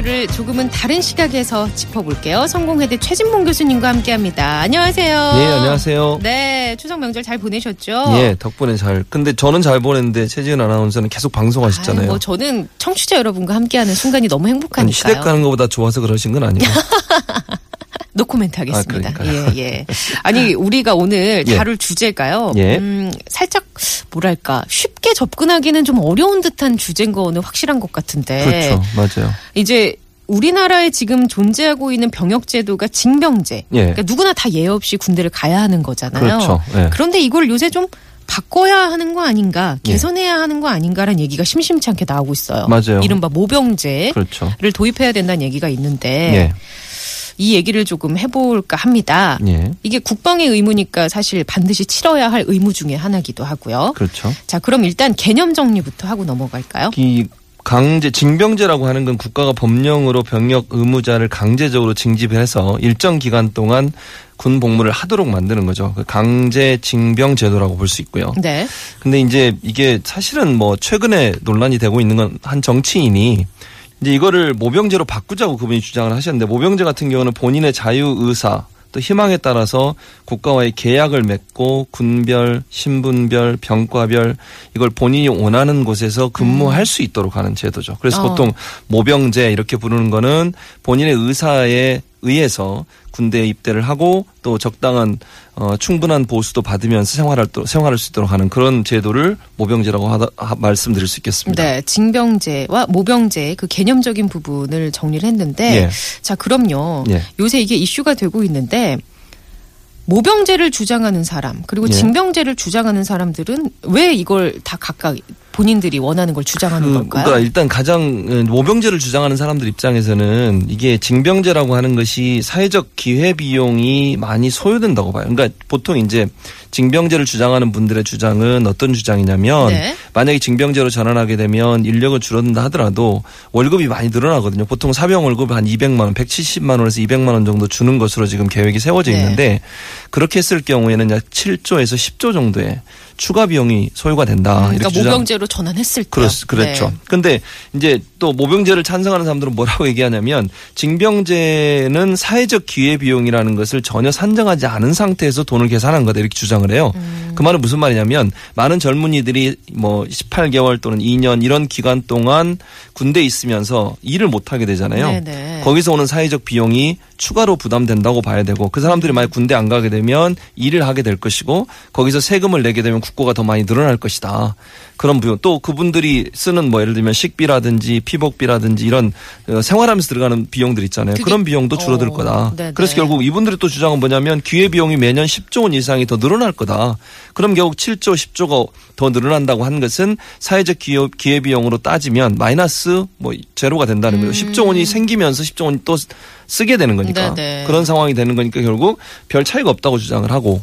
이슈를 조금은 다른 시각에서 짚어볼게요. 성공회대 최진봉 교수님과 함께합니다. 안녕하세요. 예, 안녕하세요. 네, 추석 명절 잘 보내셨죠? 예, 덕분에 잘. 근데 저는 잘 보냈는데 최지은 아나운서는 계속 방송하셨잖아요. 아유, 뭐 저는 청취자 여러분과 함께하는 순간이 너무 아니, 행복하니까요. 시댁 가는 것보다 좋아서 그러신 건 아니에요. 노코멘트 하겠습니다. 아. 예, 예. 아니, 우리가 오늘 예. 다룰 주제가요. 예. 음, 살짝, 뭐랄까, 쉽게 접근하기는 좀 어려운 듯한 주제인 거는 확실한 것 같은데. 그렇죠. 맞아요. 이제, 우리나라에 지금 존재하고 있는 병역 제도가 징병제. 예. 그러니까 누구나 다 예외 없이 군대를 가야 하는 거잖아요. 그렇죠. 예. 그런데 이걸 요새 좀 바꿔야 하는 거 아닌가, 예. 개선해야 하는 거 아닌가라는 얘기가 심심치 않게 나오고 있어요. 맞아요. 이른바 모병제. 그렇죠. 를 도입해야 된다는 얘기가 있는데 예. 이 얘기를 조금 해볼까 합니다. 예. 이게 국방의 의무니까 사실 반드시 치러야 할 의무 중에 하나기도 하고요. 그렇죠. 자, 그럼 일단 개념 정리부터 하고 넘어갈까요? 이 강제 징병제라고 하는 건 국가가 법령으로 병역 의무자를 강제적으로 징집해서 일정 기간 동안 군 복무를 하도록 만드는 거죠. 그 강제 징병 제도라고 볼 수 있고요. 네. 근데 이제 이게 사실은 뭐 최근에 논란이 되고 있는 건 한 정치인이 이제 이거를 모병제로 바꾸자고 그분이 주장을 하셨는데 모병제 같은 경우는 본인의 자유 의사 또 희망에 따라서 국가와의 계약을 맺고 군별, 신분별, 병과별 이걸 본인이 원하는 곳에서 근무할 수 있도록 하는 제도죠. 그래서 어. 보통 모병제 이렇게 부르는 거는 본인의 의사에 의해서 군대에 입대를 하고 또 적당한 어, 충분한 보수도 받으면서 생활할 또 생활할 수 있도록 하는 그런 제도를 모병제라고 하다, 하, 말씀드릴 수 있겠습니다. 네. 징병제와 모병제 그 개념적인 부분을 정리를 했는데 예. 자, 그럼요. 예. 요새 이게 이슈가 되고 있는데 모병제를 주장하는 사람 그리고 예. 징병제를 주장하는 사람들은 왜 이걸 다 각각 본인들이 원하는 걸 주장하는 그, 걸까요? 그러니까 일단 가장 어, 모병제를 주장하는 사람들 입장에서는 이게 징병제라고 하는 것이 사회적 기회 비용이 많이 소요된다고 봐요. 그러니까 보통 이제 징병제를 주장하는 분들의 주장은 어떤 주장이냐면 네. 만약에 징병제로 전환하게 되면 인력을 줄어든다 하더라도 월급이 많이 늘어나거든요. 보통 사병 월급 한 200만 원, 170만 원에서 200만 원 정도 주는 것으로 지금 계획이 세워져 네. 있는데 그렇게 했을 경우에는 약 7조에서 10조 정도의 추가 비용이 소요가 된다. 그러니까. 모병제로 전환했을 때. 그렇, 그렇죠. 네. 근데 이제 또 모병제를 찬성하는 사람들은 뭐라고 얘기하냐면 징병제는 사회적 기회 비용이라는 것을 전혀 산정하지 않은 상태에서 돈을 계산한 거다 이렇게 주장을 해요. 음. 그 말은 무슨 말이냐면 많은 젊은이들이 뭐 18개월 또는 2년 이런 기간 동안 군대에 있으면서 일을 못 하게 되잖아요. 네네. 거기서 오는 사회적 비용이 추가로 부담된다고 봐야 되고 그 사람들이 만약 군대 안 가게 되면 일을 하게 될 것이고 거기서 세금을 내게 되면 국고가 더 많이 늘어날 것이다. 그런 비용 또 그분들이 쓰는 뭐 예를 들면 식비라든지 피복비라든지 이런 어, 생활하면서 들어가는 비용들 있잖아요. 그런 비용도 줄어들 어, 거다. 네네. 그래서 결국 이분들의 또 주장은 뭐냐면 기회 비용이 매년 10조 원 이상이 더 늘어날 거다. 그럼 결국 7조, 10조가 더 늘어난다고 한 것은 사회적 기회, 기회 비용으로 따지면 마이너스 뭐 제로가 된다는 거죠. 10조 원이 생기면서 10조 원이 또 쓰게 되는 거니까 음. 네네. 그런 상황이 되는 거니까 결국 별 차이가 없다고 주장을 하고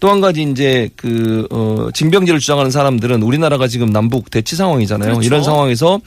또 한 가지 이제 그, 어, 징병제를 주장하는 사람들은 우리나라가 지금 남북 대치 상황이잖아요. 그렇죠. 이런 상황에서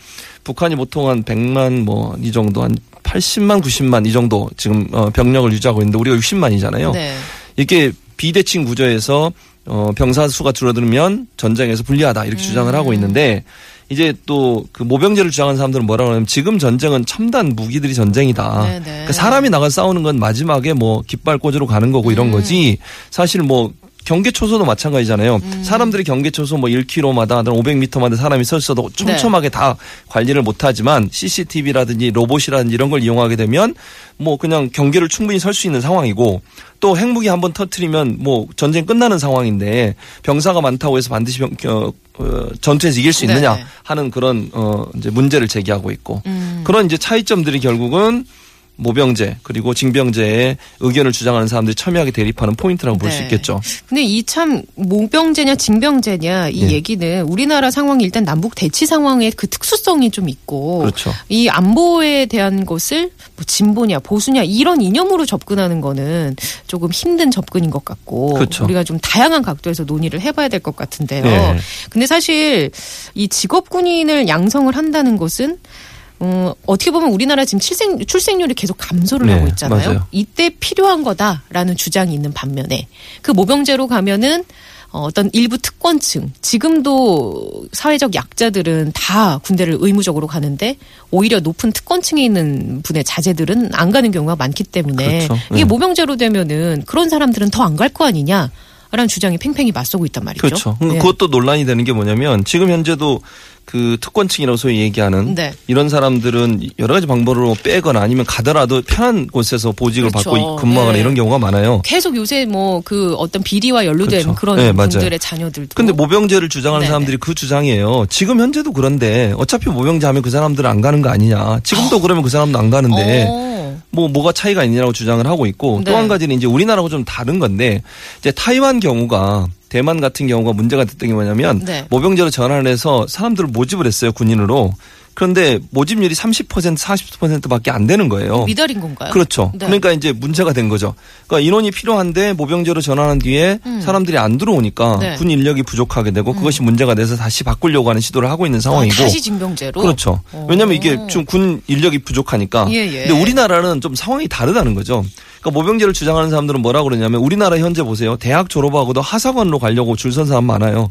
북한이 보통 한 100만 뭐 이 정도 한 80만 90만 이 정도 지금 어, 병력을 유지하고 있는데 우리가 60만이잖아요. 네. 이게 비대칭 구조에서 어, 병사 수가 줄어들면 전쟁에서 불리하다 이렇게 주장을 음. 하고 있는데 이제 또 그 모병제를 주장하는 사람들은 뭐라고 하냐면 지금 전쟁은 첨단 무기들이 전쟁이다. 네네. 그러니까 사람이 나가 싸우는 건 마지막에 뭐 깃발 꽂으러 가는 거고 음. 이런 거지 사실 뭐 경계 초소도 마찬가지잖아요. 음. 사람들이 경계 초소 뭐 1km마다 500m마다 사람이 서 있어도 네. 촘촘하게 다 관리를 못 하지만 CCTV라든지 로봇이라든지 이런 걸 이용하게 되면 뭐 그냥 경계를 충분히 설 수 있는 상황이고 또 핵무기 한번 터트리면 뭐 전쟁 끝나는 상황인데 병사가 많다고 해서 반드시 병, 어, 어, 전투에서 이길 수 있느냐 네네. 하는 그런 어 이제 문제를 제기하고 있고 음. 그런 이제 차이점들이 결국은 모병제 그리고 징병제의 의견을 주장하는 사람들이 첨예하게 대립하는 포인트라고 볼수 네. 있겠죠. 근데 이 참 모병제냐 징병제냐 이 예. 얘기는 우리나라 상황이 일단 남북 대치 상황의 그 특수성이 좀 있고 그렇죠. 이 안보에 대한 것을 뭐 진보냐 보수냐 이런 이념으로 접근하는 거는 조금 힘든 접근인 것 같고 그렇죠. 우리가 좀 다양한 각도에서 논의를 해봐야 될 것 같은데요. 네. 근데 사실 이 직업 군인을 양성을 한다는 것은 어, 어떻게 보면 우리나라 지금 출생, 출생률이 계속 감소를 네, 하고 있잖아요. 맞아요. 이때 필요한 거다라는 주장이 있는 반면에 그 모병제로 가면은 어, 어떤 일부 특권층, 지금도 사회적 약자들은 다 군대를 의무적으로 가는데 오히려 높은 특권층에 있는 분의 자제들은 안 가는 경우가 많기 때문에 그렇죠. 이게 네. 모병제로 되면은 그런 사람들은 더 안 갈 거 아니냐. 라는 주장이 팽팽히 맞서고 있단 말이죠. 그렇죠. 예. 그것도 논란이 되는 게 뭐냐면 지금 현재도 그 특권층이라고 소위 얘기하는 네. 이런 사람들은 여러 가지 방법으로 빼거나 아니면 가더라도 편한 곳에서 보직을 그렇죠. 받고 근무하거나 네. 이런 경우가 많아요. 계속 요새 뭐 그 어떤 비리와 연루된 그렇죠. 그런 네, 맞아요. 분들의 자녀들도 근데 모병제를 주장하는 네네. 사람들이 그 주장이에요. 지금 현재도 그런데 어차피 모병제 하면 그 사람들은 안 가는 거 아니냐. 지금도 그러면 그 사람도 안 가는데 어. 뭐 뭐가 차이가 있냐고 주장을 하고 있고 네. 또한 가지는 이제 우리나라하고 좀 다른 건데 이제 타이완 경우가 대만 같은 경우가 문제가 됐던 게 뭐냐면 네. 모병제로 전환을 해서 사람들을 모집을 했어요 군인으로 그런데 모집률이 30% 40%밖에 안 되는 거예요. 미달인 건가요? 그렇죠. 네. 그러니까 이제 문제가 된 거죠. 그러니까 인원이 필요한데 모병제로 전환한 뒤에 사람들이 안 들어오니까 음. 네. 음. 군 인력이 부족하게 되고 그것이 문제가 돼서 다시 바꾸려고 하는 시도를 하고 있는 상황이고. 아, 다시 징병제로. 그렇죠. 오. 왜냐하면 이게 좀 군 인력이 부족하니까. 예, 예. 근데 우리나라는 좀 상황이 다르다는 거죠. 그러니까 모병제를 주장하는 사람들은 뭐라 그러냐면 우리나라 현재 보세요. 대학 졸업하고도 하사관으로 가려고 줄 선 사람 많아요.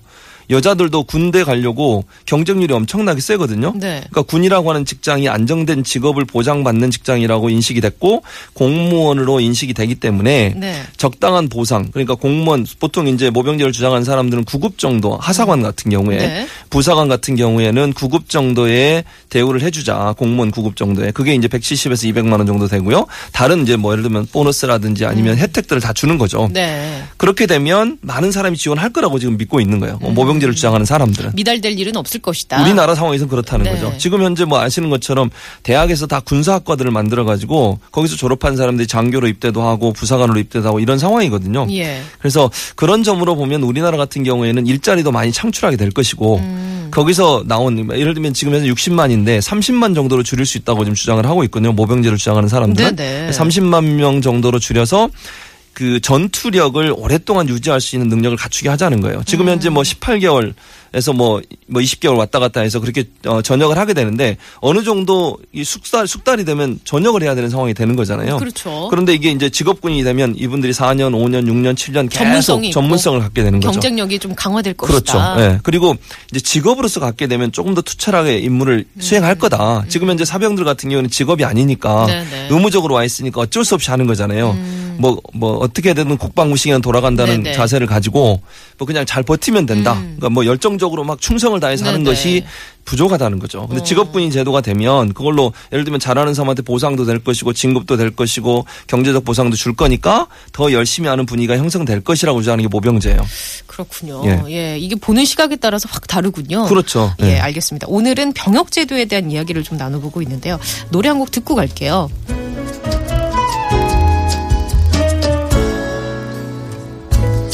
여자들도 군대 가려고 경쟁률이 엄청나게 세거든요. 네. 그러니까 군이라고 하는 직장이 안정된 직업을 보장받는 직장이라고 인식이 됐고 공무원으로 인식이 되기 때문에 네. 적당한 보상 그러니까 공무원 보통 이제 모병제를 주장하는 사람들은 9급 정도 하사관 같은 경우에 네. 부사관 같은 경우에는 9급 정도의 대우를 해주자 공무원 9급 정도에 그게 이제 170에서 200만 원 정도 되고요 다른 이제 뭐 예를 들면 보너스라든지 아니면 혜택들을 다 주는 거죠 음. 네. 그렇게 되면 많은 사람이 지원할 거라고 지금 믿고 있는 거예요 음. 모병 제를 주장하는 사람들은 미달될 일은 없을 것이다. 우리나라 상황에서는 그렇다는 네. 거죠. 지금 현재 뭐 아시는 것처럼 대학에서 다 군사학과들을 만들어 가지고 거기서 졸업한 사람들이 장교로 입대도 하고 부사관으로 입대도 하고 이런 상황이거든요. 예. 그래서 그런 점으로 보면 우리나라 같은 경우에는 일자리도 많이 창출하게 될 것이고 음. 거기서 나온 예를 들면 지금 현재 60만인데 30만 정도로 줄일 수 있다고 지금 주장을 하고 있거든요. 모병제를 주장하는 사람들은 네네. 30만 명 정도로 줄여서 그 전투력을 오랫동안 유지할 수 있는 능력을 갖추게 하자는 거예요. 지금 음. 현재 뭐 18개월 에서 뭐, 뭐 20개월 왔다 갔다 해서 그렇게 어, 전역을 하게 되는데 어느 정도 이 숙달, 숙달이 되면 전역을 해야 되는 상황이 되는 거잖아요. 그렇죠. 그런데 이게 이제 직업군이 되면 이분들이 4년, 5년, 6년, 7년 계속 전문성을 갖게 되는 거죠. 경쟁력이 좀 강화될 그렇죠. 것이다. 예. 그리고 이제 직업으로서 갖게 되면 조금 더 투철하게 임무를 음. 수행할 거다. 지금 현재 사병들 같은 경우는 직업이 아니니까 네네. 의무적으로 와 있으니까 어쩔 수 없이 하는 거잖아요. 뭐, 뭐, 어떻게 되든 국방무식에는 돌아간다는 음. 네네. 자세를 가지고 뭐 그냥 잘 버티면 된다. 음. 그러니까 뭐 열정 적으로 막 충성을 다해서 하는 네네. 것이 부족하다는 거죠. 근데 어. 직업군인 제도가 되면 그걸로 예를 들면 잘하는 사람한테 보상도 될 것이고 진급도 될 것이고 경제적 보상도 줄 거니까 더 열심히 하는 분위기가 형성될 것이라고 주장하는 게 모병제예요. 그렇군요. 예. 예. 이게 보는 시각에 따라서 확 다르군요. 그렇죠. 예, 예. 알겠습니다. 오늘은 병역 제도에 대한 이야기를 좀 나눠보고 있는데요. 노래 한 곡 듣고 갈게요.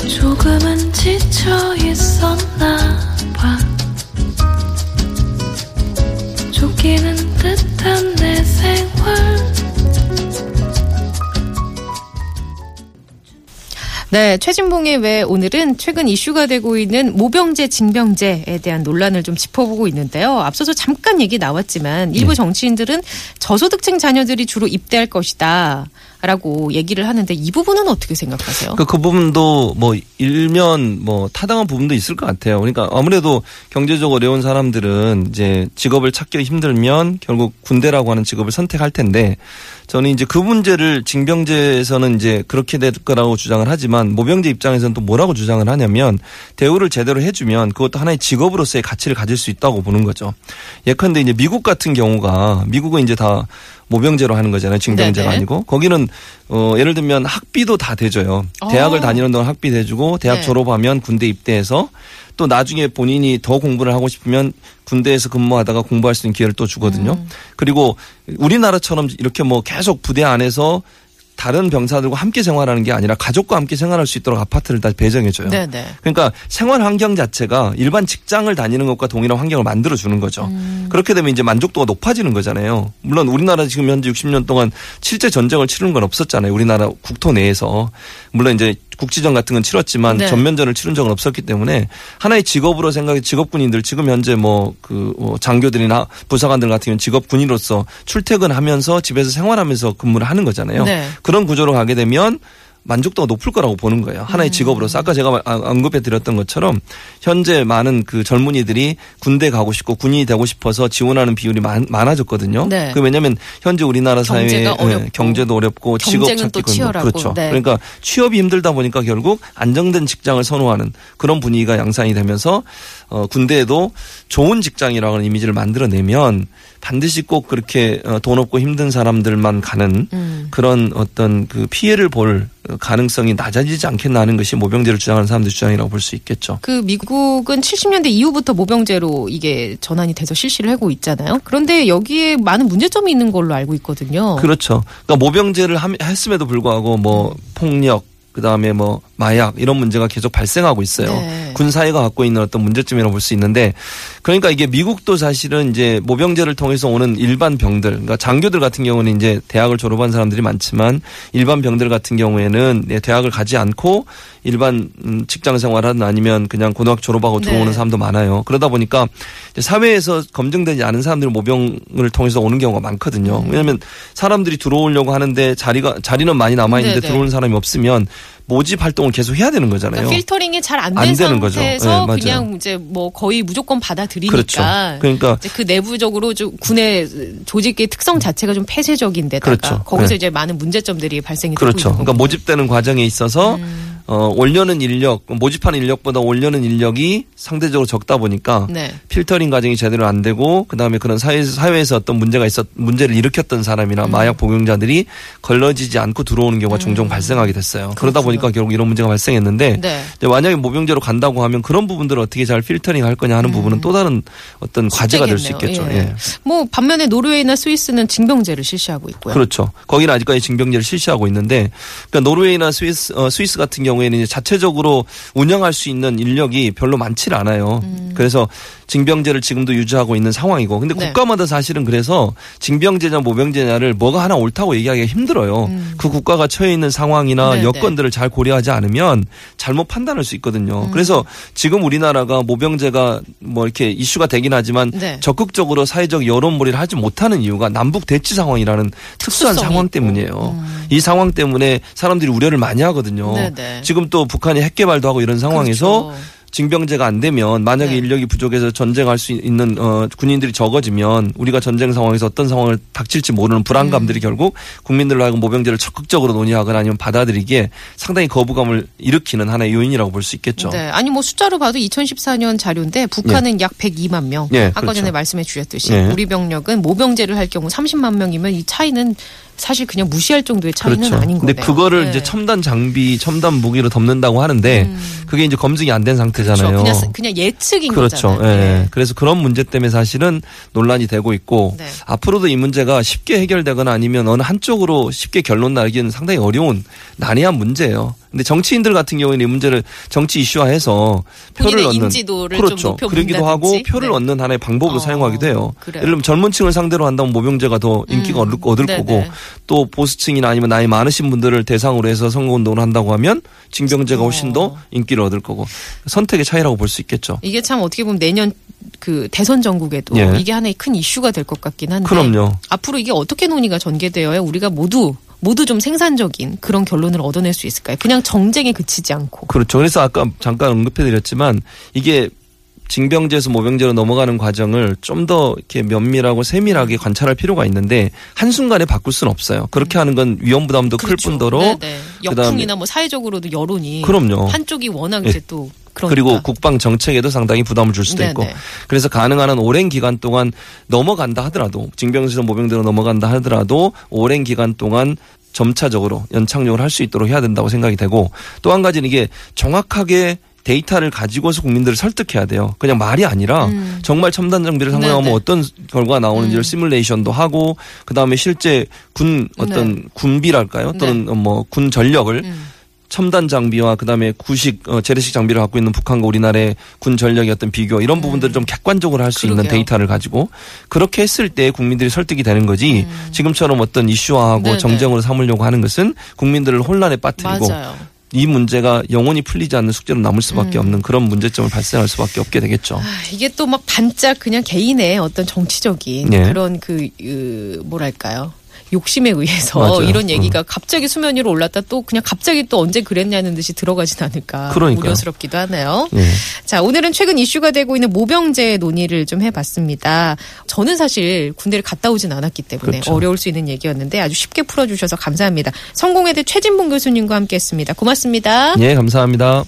조금은 지쳐 있었나 봐 쫓기는 듯한 내 생활 네, 최진봉의 왜 오늘은 최근 이슈가 되고 있는 모병제, 징병제에 대한 논란을 좀 짚어보고 있는데요. 앞서서 잠깐 얘기 나왔지만 일부 네. 정치인들은 저소득층 자녀들이 주로 입대할 것이다. 라고 얘기를 하는데 이 부분은 어떻게 생각하세요? 그, 그 부분도 뭐 일면 뭐 타당한 부분도 있을 것 같아요. 그러니까 아무래도 경제적으로 어려운 사람들은 이제 직업을 찾기 힘들면 결국 군대라고 하는 직업을 선택할 텐데 저는 이제 그 문제를 징병제에서는 이제 그렇게 될 거라고 주장을 하지만 모병제 입장에서는 또 뭐라고 주장을 하냐면 대우를 제대로 해주면 그것도 하나의 직업으로서의 가치를 가질 수 있다고 보는 거죠. 예컨대 이제 미국 같은 경우가 미국은 이제 다 모병제로 하는 거잖아요. 징병제가 네네. 아니고 거기는 어 예를 들면 학비도 다 대줘요. 어. 대학을 다니는 동안 학비 대주고 대학 네. 졸업하면 군대 입대해서 또 나중에 본인이 더 공부를 하고 싶으면 군대에서 근무하다가 공부할 수 있는 기회를 또 주거든요. 음. 그리고 우리나라처럼 이렇게 뭐 계속 부대 안에서 다른 병사들과 함께 생활하는 게 아니라 가족과 함께 생활할 수 있도록 아파트를 다 배정해줘요. 네네. 그러니까 생활 환경 자체가 일반 직장을 다니는 것과 동일한 환경을 만들어 주는 거죠. 음. 그렇게 되면 이제 만족도가 높아지는 거잖아요. 물론 우리나라 지금 현재 60년 동안 실제 전쟁을 치르는 건 없었잖아요. 우리나라 국토 내에서 물론 이제 국지전 같은 건 치렀지만 네. 전면전을 치른 적은 없었기 때문에 하나의 직업으로 생각해 직업군인들 지금 현재 뭐 그 장교들이나 부사관들 같은 경우는 직업군인으로서 출퇴근하면서 집에서 생활하면서 근무를 하는 거잖아요. 네. 그런 구조로 가게 되면 만족도가 높을 거라고 보는 거예요. 음. 하나의 직업으로서 아까 제가 아, 언급해 드렸던 것처럼 현재 많은 그 젊은이들이 군대 가고 싶고 군인이 되고 싶어서 지원하는 비율이 많, 많아졌거든요. 네. 그 왜냐하면 현재 우리나라 사회에 경제가 예, 경제도 어렵고 직업 찾기가 치열하고. 그렇죠. 네. 그러니까 취업이 힘들다 보니까 결국 안정된 직장을 선호하는 그런 분위기가 양상이 되면서 어, 군대에도 좋은 직장이라고 하는 이미지를 만들어내면 반드시 꼭 그렇게 어, 돈 없고 힘든 사람들만 가는 음. 그런 어떤 그 피해를 볼 가능성이 낮아지지 않겠나 하는 것이 모병제를 주장하는 사람들 주장이라고 볼 수 있겠죠. 그 미국은 70년대 이후부터 모병제로 이게 전환이 돼서 실시를 하고 있잖아요. 그런데 여기에 많은 문제점이 있는 걸로 알고 있거든요. 그렇죠. 그러니까 모병제를 함- 했음에도 불구하고 뭐 폭력 그다음에 뭐 마약 이런 문제가 계속 발생하고 있어요. 네. 군 사회가 갖고 있는 어떤 문제점이라고 볼 수 있는데 그러니까 이게 미국도 사실은 이제 모병제를 통해서 오는 일반 병들 그러니까 장교들 같은 경우는 이제 대학을 졸업한 사람들이 많지만 일반 병들 같은 경우에는 네, 대학을 가지 않고 일반 음, 직장 생활하든 아니면 그냥 고등학교 졸업하고 네. 들어오는 사람도 많아요. 그러다 보니까 사회에서 검증되지 않은 사람들이 모병을 통해서 오는 경우가 많거든요. 음. 왜냐하면 사람들이 들어오려고 하는데 자리가 자리는 많이 남아 있는데 네네. 들어오는 사람이 없으면 모집 활동을 계속 해야 되는 거잖아요. 그러니까 필터링이 잘 안 되는 거죠. 상태에서 네, 맞아요. 그냥 이제 뭐 거의 무조건 받아들이니까 그렇죠. 그러니까 그 내부적으로 좀 군의 조직의 특성 자체가 좀 폐쇄적인데다가 그렇죠. 거기서 네. 이제 많은 문제점들이 발생이 그렇죠. 되고 있는 그러니까. 모집되는 과정에 있어서 음. 어 올려는 인력 모집하는 인력보다 올려는 인력이 상대적으로 적다 보니까 네. 필터링 과정이 제대로 안 되고 그다음에 그런 사회 사회에서 어떤 문제가 있었 문제를 일으켰던 사람이나 음. 마약 복용자들이 걸러지지 않고 들어오는 경우가 종종 발생하게 됐어요. 그러다 그렇군요. 보니까 결국 이런 문제가 발생했는데 네. 만약에 모병제로 간다고 하면 그런 부분들을 어떻게 잘 필터링 할 거냐 하는 부분은 또 다른 어떤 과제가 될수 음. 있겠죠. 예. 예. 뭐 반면에 노르웨이나 스위스는 징병제를 실시하고 있고요. 그렇죠. 거기는 아직까지 징병제를 실시하고 있는데, 그러니까 노르웨이나 스위스, 어, 스위스 같은 경우 에는 이제 자체적으로 운영할 수 있는 인력이 별로 많지를 않아요. 음. 그래서 징병제를 지금도 유지하고 있는 상황이고, 근데 네. 국가마다 사실은 그래서 징병제냐 모병제냐를 뭐가 하나 옳다고 얘기하기가 힘들어요. 그 국가가 처해 있는 상황이나 음. 네, 여건들을 잘 고려하지 않으면 잘못 판단할 수 음. 있거든요. 그래서 지금 우리나라가 모병제가 뭐 이렇게 이슈가 되긴 하지만 네. 적극적으로 사회적 여론몰이를 하지 못하는 이유가 남북 대치 상황이라는 특수한 상황 있고. 때문이에요. 이 상황 때문에 사람들이 우려를 많이 하거든요. 네네. 지금 또 북한이 핵 개발도 하고 이런 상황에서 그렇죠. 징병제가 안 되면 만약에 네. 인력이 부족해서 전쟁할 수 있는 어, 군인들이 적어지면 우리가 전쟁 상황에서 어떤 상황을 닥칠지 모르는 음. 불안감들이 결국 국민들로 하여금 모병제를 적극적으로 논의하거나 아니면 받아들이기에 상당히 거부감을 일으키는 하나의 요인이라고 볼 수 있겠죠. 네. 아니 뭐 숫자로 봐도 2014년 자료인데 북한은 약 102만 명. 예, 아까 그렇죠. 전에 말씀해 주셨듯이 예. 우리 병력은 모병제를 할 경우 30만 명이면 이 차이는 사실 그냥 무시할 정도의 차이는 그렇죠. 아닌 거네요. 근데 그거를 네. 이제 첨단 장비, 첨단 무기로 덮는다고 하는데 그게 이제 검증이 안 된 상태잖아요. 그렇죠. 그냥 그냥 예측인 그렇죠. 거잖아요. 예. 예. 그래서 그런 문제 때문에 사실은 논란이 되고 있고 네. 앞으로도 이 문제가 쉽게 해결되거나 아니면 어느 한쪽으로 쉽게 결론 나기는 상당히 어려운 난해한 문제예요. 근데 정치인들 같은 경우에는 이 문제를 정치 이슈화해서 표를 얻는 인지도를 좀 그렇죠. 그러기도 하고. 표를 네. 얻는 하나의 방법으로 어, 사용하기도 해요. 그래요. 예를 들면 젊은 층을 상대로 한다면 모병제가 더 인기가 음, 얻을, 네네. 거고 또 보수층이나 아니면 나이 많으신 분들을 대상으로 해서 선거운동을 한다고 하면 징병제가 훨씬 더 어. 인기를 얻을 거고 선택의 차이라고 볼 수 있겠죠. 이게 참 어떻게 보면 내년 그 대선 전국에도 예. 이게 하나의 큰 이슈가 될 것 같긴 한데 그럼요. 앞으로 이게 어떻게 논의가 전개되어야 우리가 모두 모두 좀 생산적인 그런 결론을 얻어낼 수 있을까요? 그냥 정쟁에 그치지 않고. 그렇죠. 그래서 아까 잠깐 언급해드렸지만 이게 징병제에서 모병제로 넘어가는 과정을 좀 더 이렇게 면밀하고 세밀하게 관찰할 필요가 있는데 한순간에 바꿀 수는 없어요. 그렇게 하는 건 위험 부담도 클 그렇죠. 뿐더러 네네. 그다음에- 역풍이나 뭐 사회적으로도 여론이 그럼요. 한쪽이 워낙 예. 이제 또 그러니까. 그리고 국방 정책에도 상당히 부담을 줄 수도 있고 네네. 그래서 가능한 한 오랜 기간 동안 넘어간다 하더라도 징병제에서 모병제로 넘어간다 하더라도 오랜 기간 동안 점차적으로 연착륙을 할 수 있도록 해야 된다고 생각이 되고 또 한 가지는 이게 정확하게 데이터를 가지고서 국민들을 설득해야 돼요. 그냥 말이 아니라 정말 첨단 장비를 사용하면 음. 네네. 어떤 결과가 나오는지를 시뮬레이션도 하고 그다음에 실제 군 어떤 네. 군비랄까요? 또는 뭐군 전력을 음. 첨단 장비와 그다음에 구식 어, 재래식 장비를 갖고 있는 북한과 우리나라의 군 전력의 어떤 비교 이런 부분들을 좀 객관적으로 할 수 있는 음. 데이터를 가지고 그렇게 했을 때 국민들이 설득이 되는 거지 지금처럼 어떤 이슈화하고 음. 네네. 정쟁으로 삼으려고 하는 것은 국민들을 혼란에 빠뜨리고 맞아요. 이 문제가 영원히 풀리지 않는 숙제로 남을 음. 수밖에 없는 그런 문제점을 발생할 수밖에 없게 되겠죠. 아, 이게 또 막 반짝 그냥 개인의 어떤 정치적인 예. 그런 그, 그 뭐랄까요. 욕심에 의해서 맞아요. 음. 이런 얘기가 갑자기 수면 위로 올랐다 또 그냥 갑자기 또 언제 그랬냐는 듯이 들어가진 않을까 그러니까요. 우려스럽기도 하네요. 예. 자, 오늘은 최근 이슈가 되고 있는 모병제 논의를 좀 해봤습니다. 저는 사실 군대를 갔다 오진 않았기 때문에 그렇죠. 어려울 수 있는 얘기였는데 아주 쉽게 풀어주셔서 감사합니다. 성공회대 최진봉 교수님과 함께했습니다. 고맙습니다. 예, 감사합니다.